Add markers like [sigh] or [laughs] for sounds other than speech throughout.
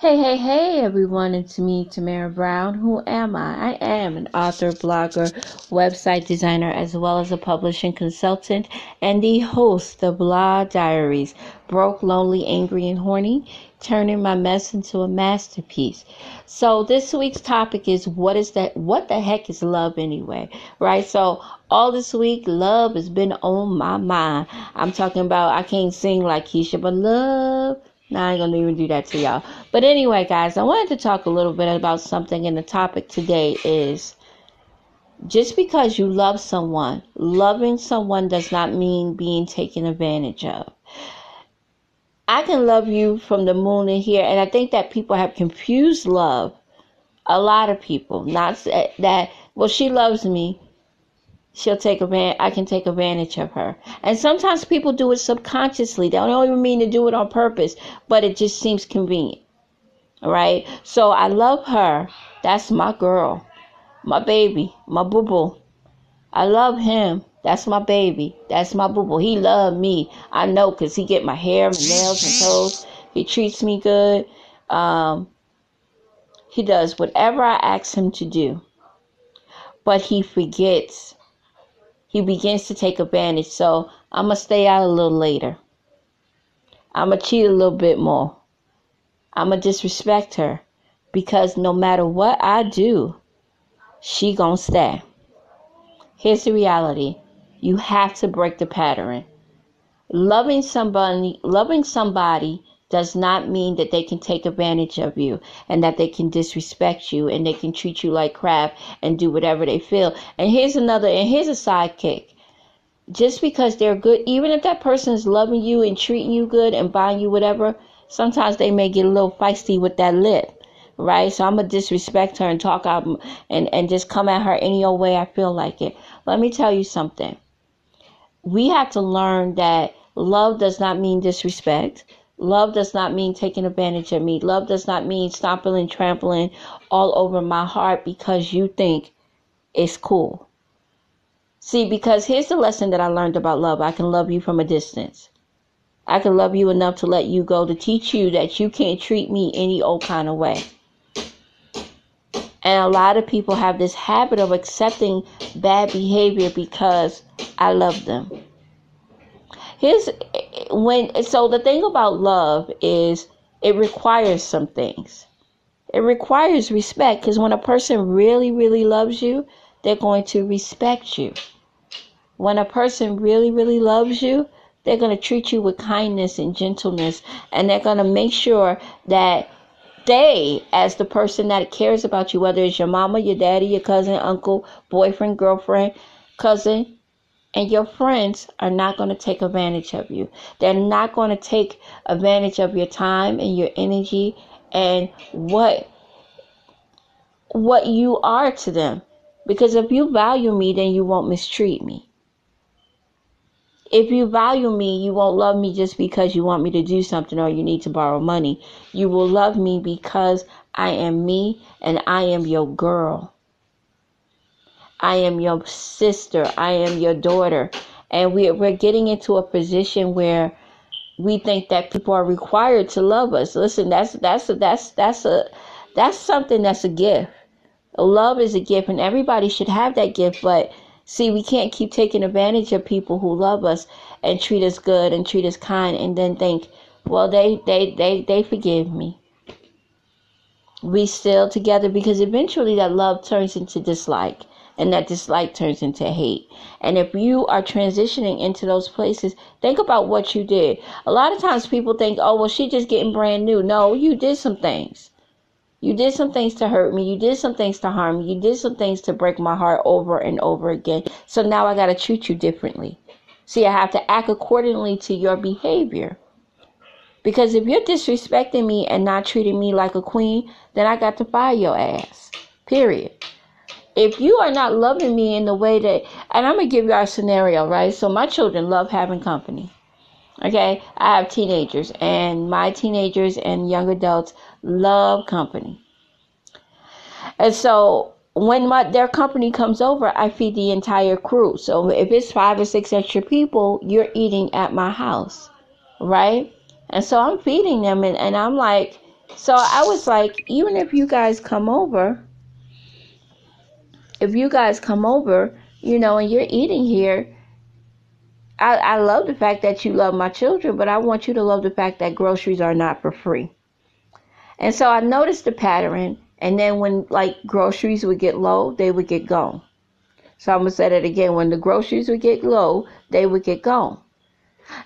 Hey, hey, hey, everyone. It's me, Tamara Brown. Who am I? I am an author, blogger, website designer, as well as a publishing consultant and the host of Blah Diaries Broke, Lonely, Angry, and Horny, turning my mess into a masterpiece. So, this week's topic is what is that? What the heck is love anyway? Right? So, all this week, love has been on my mind. I'm talking about, I can't sing like Keyshia, but love now I ain't gonna even do that to y'all. But anyway, guys, I wanted to talk a little bit about something, and the topic today is just because you love someone, loving someone does not mean being taken advantage of. I can love you from the moon and here, and I think that people have confused love. A lot of people, not eh, that, well, she loves me, she'll take advantage I can take advantage of her. And sometimes people do it subconsciously. They don't even mean to do it on purpose, but it just seems convenient. All right? So I love her. That's my girl. My baby, my boo boo. I love him. That's my baby. That's my boo boo. He love me. I know cuz he get my hair, my nails, and toes. He treats me good. Um he does whatever I ask him to do. But he forgets he begins to take advantage. So I'm going to stay out a little later. I'm going to cheat a little bit more. I'm going to disrespect her because no matter what I do, she going to stay. Here's the reality. You have to break the pattern. Loving somebody, loving somebody does not mean that they can take advantage of you and that they can disrespect you and they can treat you like crap and do whatever they feel. And here's another, and here's a sidekick. Just because they're good, even if that person is loving you and treating you good and buying you whatever, sometimes they may get a little feisty with that lip right? So I'm gonna disrespect her and talk out and and just come at her any old way I feel like it. Let me tell you something. We have to learn that love does not mean disrespect. Love does not mean taking advantage of me. Love does not mean stomping and trampling all over my heart because you think it's cool. See, because here's the lesson that I learned about love I can love you from a distance. I can love you enough to let you go to teach you that you can't treat me any old kind of way. And a lot of people have this habit of accepting bad behavior because I love them. Here's when so the thing about love is it requires some things. It requires respect because when a person really, really loves you, they're going to respect you. When a person really, really loves you, they're going to treat you with kindness and gentleness, and they're going to make sure that they, as the person that cares about you, whether it's your mama, your daddy, your cousin, uncle, boyfriend, girlfriend, cousin, and your friends are not going to take advantage of you. They're not going to take advantage of your time and your energy and what what you are to them. Because if you value me, then you won't mistreat me. If you value me, you won't love me just because you want me to do something or you need to borrow money. You will love me because I am me and I am your girl. I am your sister. I am your daughter. And we're, we're getting into a position where we think that people are required to love us. Listen, that's that's a, that's that's a that's something that's a gift. Love is a gift, and everybody should have that gift. But see, we can't keep taking advantage of people who love us and treat us good and treat us kind, and then think, well, they they they they forgive me. We still together because eventually that love turns into dislike and that dislike turns into hate. And if you are transitioning into those places, think about what you did. A lot of times people think, oh, well, she's just getting brand new. No, you did some things. You did some things to hurt me. You did some things to harm me. You did some things to break my heart over and over again. So now I got to treat you differently. See, I have to act accordingly to your behavior. Because if you're disrespecting me and not treating me like a queen, then I got to fire your ass. Period if you are not loving me in the way that, and I'm gonna give you our scenario, right? So my children love having company. Okay, I have teenagers, and my teenagers and young adults love company. And so when my their company comes over, I feed the entire crew. So if it's five or six extra people, you're eating at my house, right? And so I'm feeding them, and, and I'm like, So I was like, even if you guys come over, if you guys come over, you know, and you're eating here, I, I love the fact that you love my children, but I want you to love the fact that groceries are not for free. And so I noticed the pattern, and then when like groceries would get low, they would get gone. So I'm gonna say that again. When the groceries would get low, they would get gone.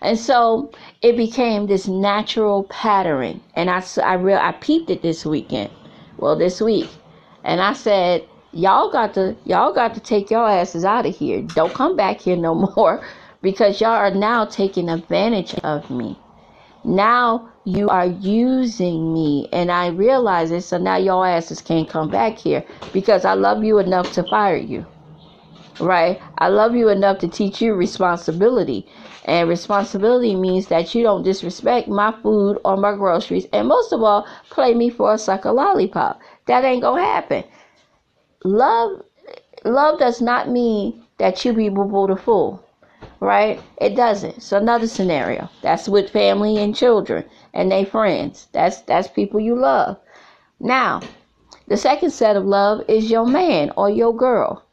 And so it became this natural pattern. And I, I, real, I peeped it this weekend. Well, this week. And I said, y'all got to, y'all got to take your asses out of here. Don't come back here no [laughs] more because y'all are now taking advantage of me. Now you are using me. And I realize it. So now your asses can't come back here because I love you enough to fire you right? I love you enough to teach you responsibility. And responsibility means that you don't disrespect my food or my groceries. And most of all, play me for a sucker lollipop. That ain't gonna happen. Love love does not mean that you be boo the fool. Right? It doesn't. So another scenario. That's with family and children and they friends. That's that's people you love. Now, the second set of love is your man or your girl.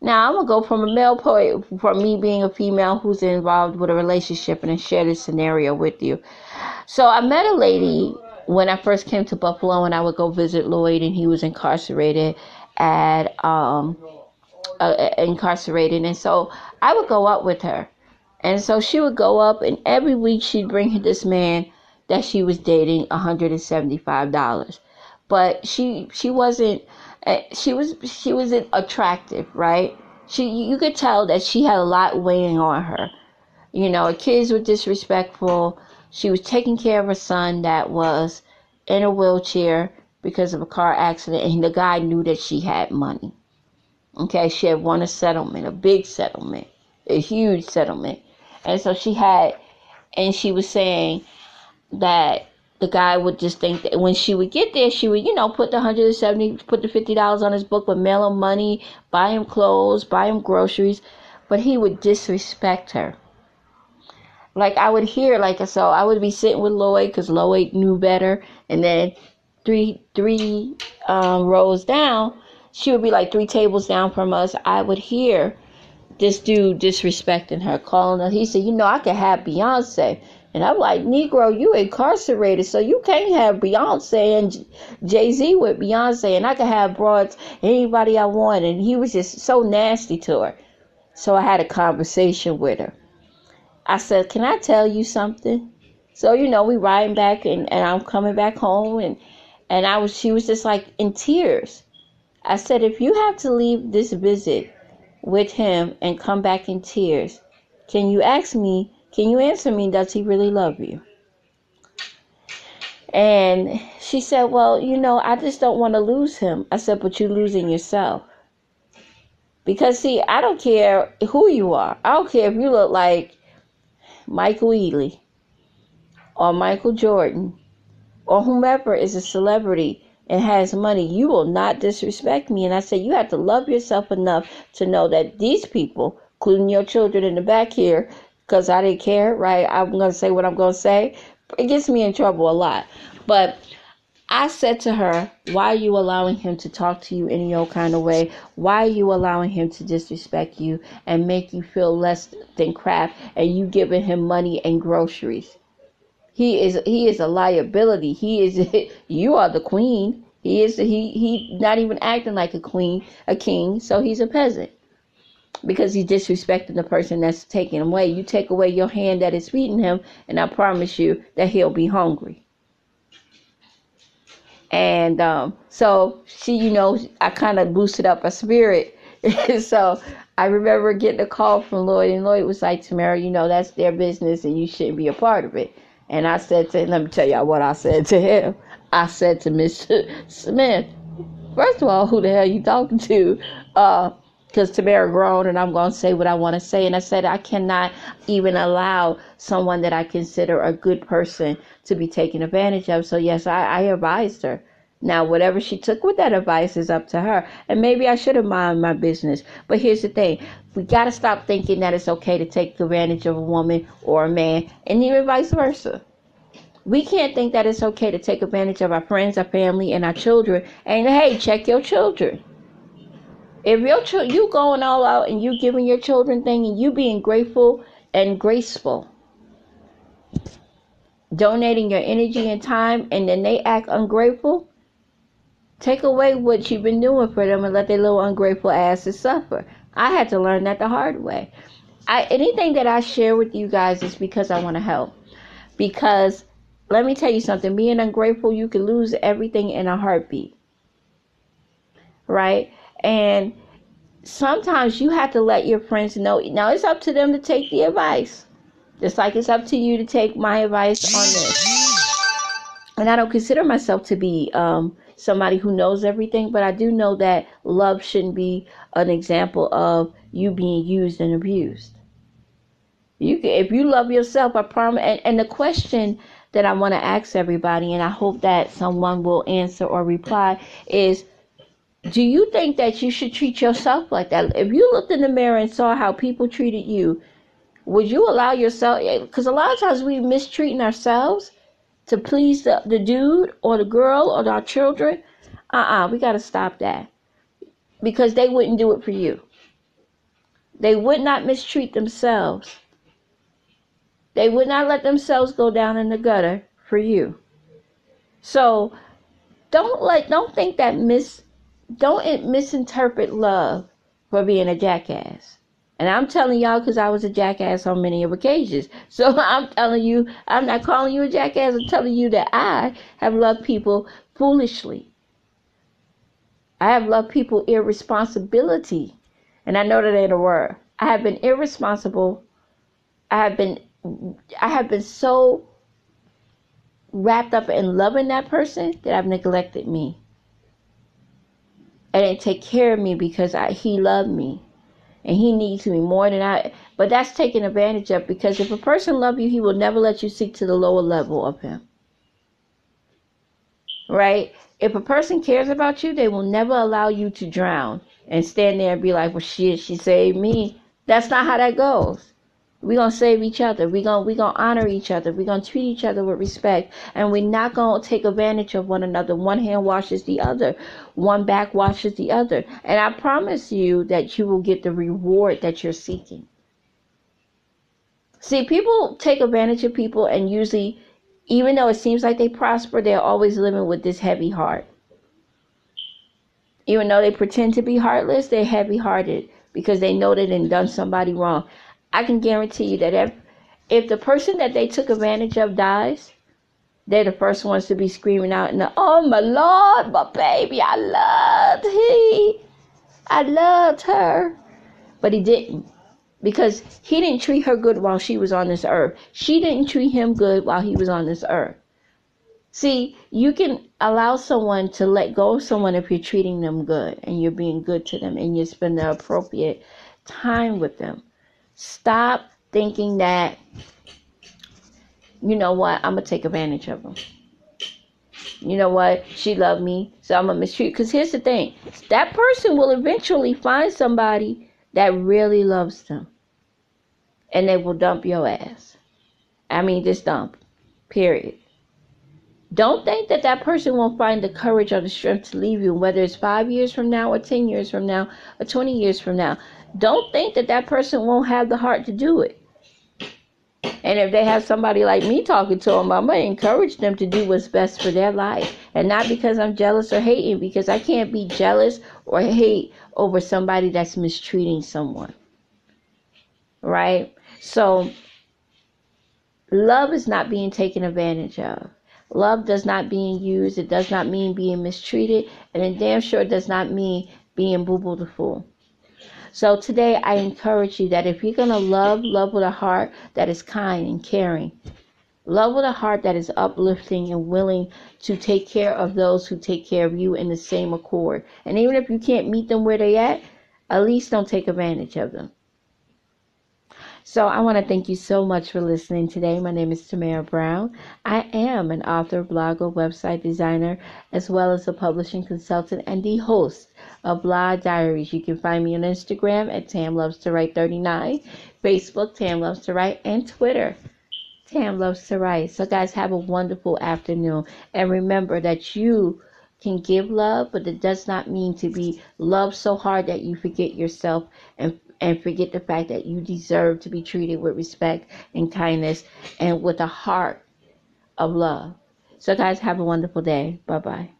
Now I'm gonna go from a male point from me being a female who's involved with a relationship and I share this scenario with you. So I met a lady when I first came to Buffalo and I would go visit Lloyd and he was incarcerated at um uh, incarcerated and so I would go up with her. And so she would go up and every week she'd bring this man that she was dating $175. But she she wasn't uh, she was she wasn't attractive, right? She you could tell that she had a lot weighing on her. You know, her kids were disrespectful. She was taking care of her son that was in a wheelchair because of a car accident, and the guy knew that she had money. Okay, she had won a settlement, a big settlement, a huge settlement, and so she had, and she was saying that the guy would just think that when she would get there, she would, you know, put the 170, put the $50 on his book, but mail him money, buy him clothes, buy him groceries, but he would disrespect her. Like I would hear, like so, I would be sitting with Lloyd because Lloyd knew better, and then three three um, rows down, she would be like three tables down from us. I would hear this dude disrespecting her, calling her. He said, "You know, I could have Beyonce." And I'm like, Negro, you incarcerated, so you can't have Beyonce and Jay Z with Beyonce, and I can have broads anybody I want. And he was just so nasty to her. So I had a conversation with her. I said, Can I tell you something? So, you know, we riding back and, and I'm coming back home and and I was she was just like in tears. I said, if you have to leave this visit with him and come back in tears, can you ask me can you answer me? Does he really love you? And she said, Well, you know, I just don't want to lose him. I said, But you're losing yourself. Because, see, I don't care who you are. I don't care if you look like Michael Ealy or Michael Jordan or whomever is a celebrity and has money. You will not disrespect me. And I said, You have to love yourself enough to know that these people, including your children in the back here, because I didn't care, right? I'm going to say what I'm going to say. It gets me in trouble a lot. But I said to her, Why are you allowing him to talk to you in your kind of way? Why are you allowing him to disrespect you and make you feel less than crap and you giving him money and groceries? He is he is a liability. He is [laughs] you are the queen. He is he he not even acting like a queen, a king, so he's a peasant because he's disrespecting the person that's taking him away. You take away your hand that is feeding him, and I promise you that he'll be hungry. And um, so she, you know, I kind of boosted up her spirit. [laughs] so I remember getting a call from Lloyd, and Lloyd was like, Tamara, you know, that's their business, and you shouldn't be a part of it. And I said to him, let me tell y'all what I said to him. I said to Mr. Smith, first of all, who the hell you talking to? Uh, because Tamara grown and I'm going to say what I want to say. And I said, I cannot even allow someone that I consider a good person to be taken advantage of. So, yes, I, I advised her. Now, whatever she took with that advice is up to her. And maybe I should have mind my business. But here's the thing we got to stop thinking that it's okay to take advantage of a woman or a man, and even vice versa. We can't think that it's okay to take advantage of our friends, our family, and our children. And hey, check your children. If your ch- you going all out and you giving your children thing and you being grateful and graceful, donating your energy and time, and then they act ungrateful, take away what you've been doing for them and let their little ungrateful asses suffer. I had to learn that the hard way. I, anything that I share with you guys is because I want to help. Because let me tell you something being ungrateful, you can lose everything in a heartbeat. Right? And sometimes you have to let your friends know. Now, it's up to them to take the advice. Just like it's up to you to take my advice on this. And I don't consider myself to be um, somebody who knows everything, but I do know that love shouldn't be an example of you being used and abused. You can, if you love yourself, I promise. And, and the question that I want to ask everybody, and I hope that someone will answer or reply, is do you think that you should treat yourself like that? If you looked in the mirror and saw how people treated you, would you allow yourself? Because a lot of times we mistreating ourselves to please the, the dude or the girl or our children. Uh uh-uh, uh we got to stop that. Because they wouldn't do it for you. They would not mistreat themselves they would not let themselves go down in the gutter for you. So don't let don't think that mis don't misinterpret love for being a jackass. And I'm telling y'all because I was a jackass on many occasions. [laughs] So I'm telling you, I'm not calling you a jackass. I'm telling you that I have loved people foolishly. I have loved people irresponsibility. And I know that ain't a word. I have been irresponsible. I have been I have been so wrapped up in loving that person that I've neglected me. And didn't take care of me because I, he loved me. And he needs me more than I. But that's taken advantage of because if a person loves you, he will never let you sink to the lower level of him. Right? If a person cares about you, they will never allow you to drown and stand there and be like, well, shit, she saved me. That's not how that goes. We're gonna save each other. We're gonna we gonna honor each other. We're gonna treat each other with respect. And we're not gonna take advantage of one another. One hand washes the other. One back washes the other. And I promise you that you will get the reward that you're seeking. See, people take advantage of people and usually even though it seems like they prosper, they're always living with this heavy heart. Even though they pretend to be heartless, they're heavy hearted because they know they done done somebody wrong. I can guarantee you that if if the person that they took advantage of dies, they're the first ones to be screaming out and oh my lord, my baby, I loved he, I loved her, but he didn't because he didn't treat her good while she was on this earth. She didn't treat him good while he was on this earth. See, you can allow someone to let go of someone if you're treating them good and you're being good to them and you spend the appropriate time with them. Stop thinking that, you know what, I'm going to take advantage of them. You know what, she loved me, so I'm going to mistreat. Because here's the thing that person will eventually find somebody that really loves them. And they will dump your ass. I mean, just dump. Period. Don't think that that person won't find the courage or the strength to leave you, whether it's five years from now, or 10 years from now, or 20 years from now. Don't think that that person won't have the heart to do it. And if they have somebody like me talking to them, I'm going to encourage them to do what's best for their life. And not because I'm jealous or hating, because I can't be jealous or hate over somebody that's mistreating someone. Right? So, love is not being taken advantage of. Love does not being used. It does not mean being mistreated. And it damn sure does not mean being boo boo the fool. So today I encourage you that if you're going to love, love with a heart that is kind and caring. Love with a heart that is uplifting and willing to take care of those who take care of you in the same accord. And even if you can't meet them where they at, at least don't take advantage of them. So I want to thank you so much for listening today. My name is Tamara Brown. I am an author, blogger, website designer, as well as a publishing consultant and the host of Blah Diaries. You can find me on Instagram at Tam Loves to Write 39, Facebook Tam Loves to Write, and Twitter Tam loves to write. So, guys, have a wonderful afternoon. And remember that you can give love, but it does not mean to be loved so hard that you forget yourself and and forget the fact that you deserve to be treated with respect and kindness and with a heart of love. So, guys, have a wonderful day. Bye bye.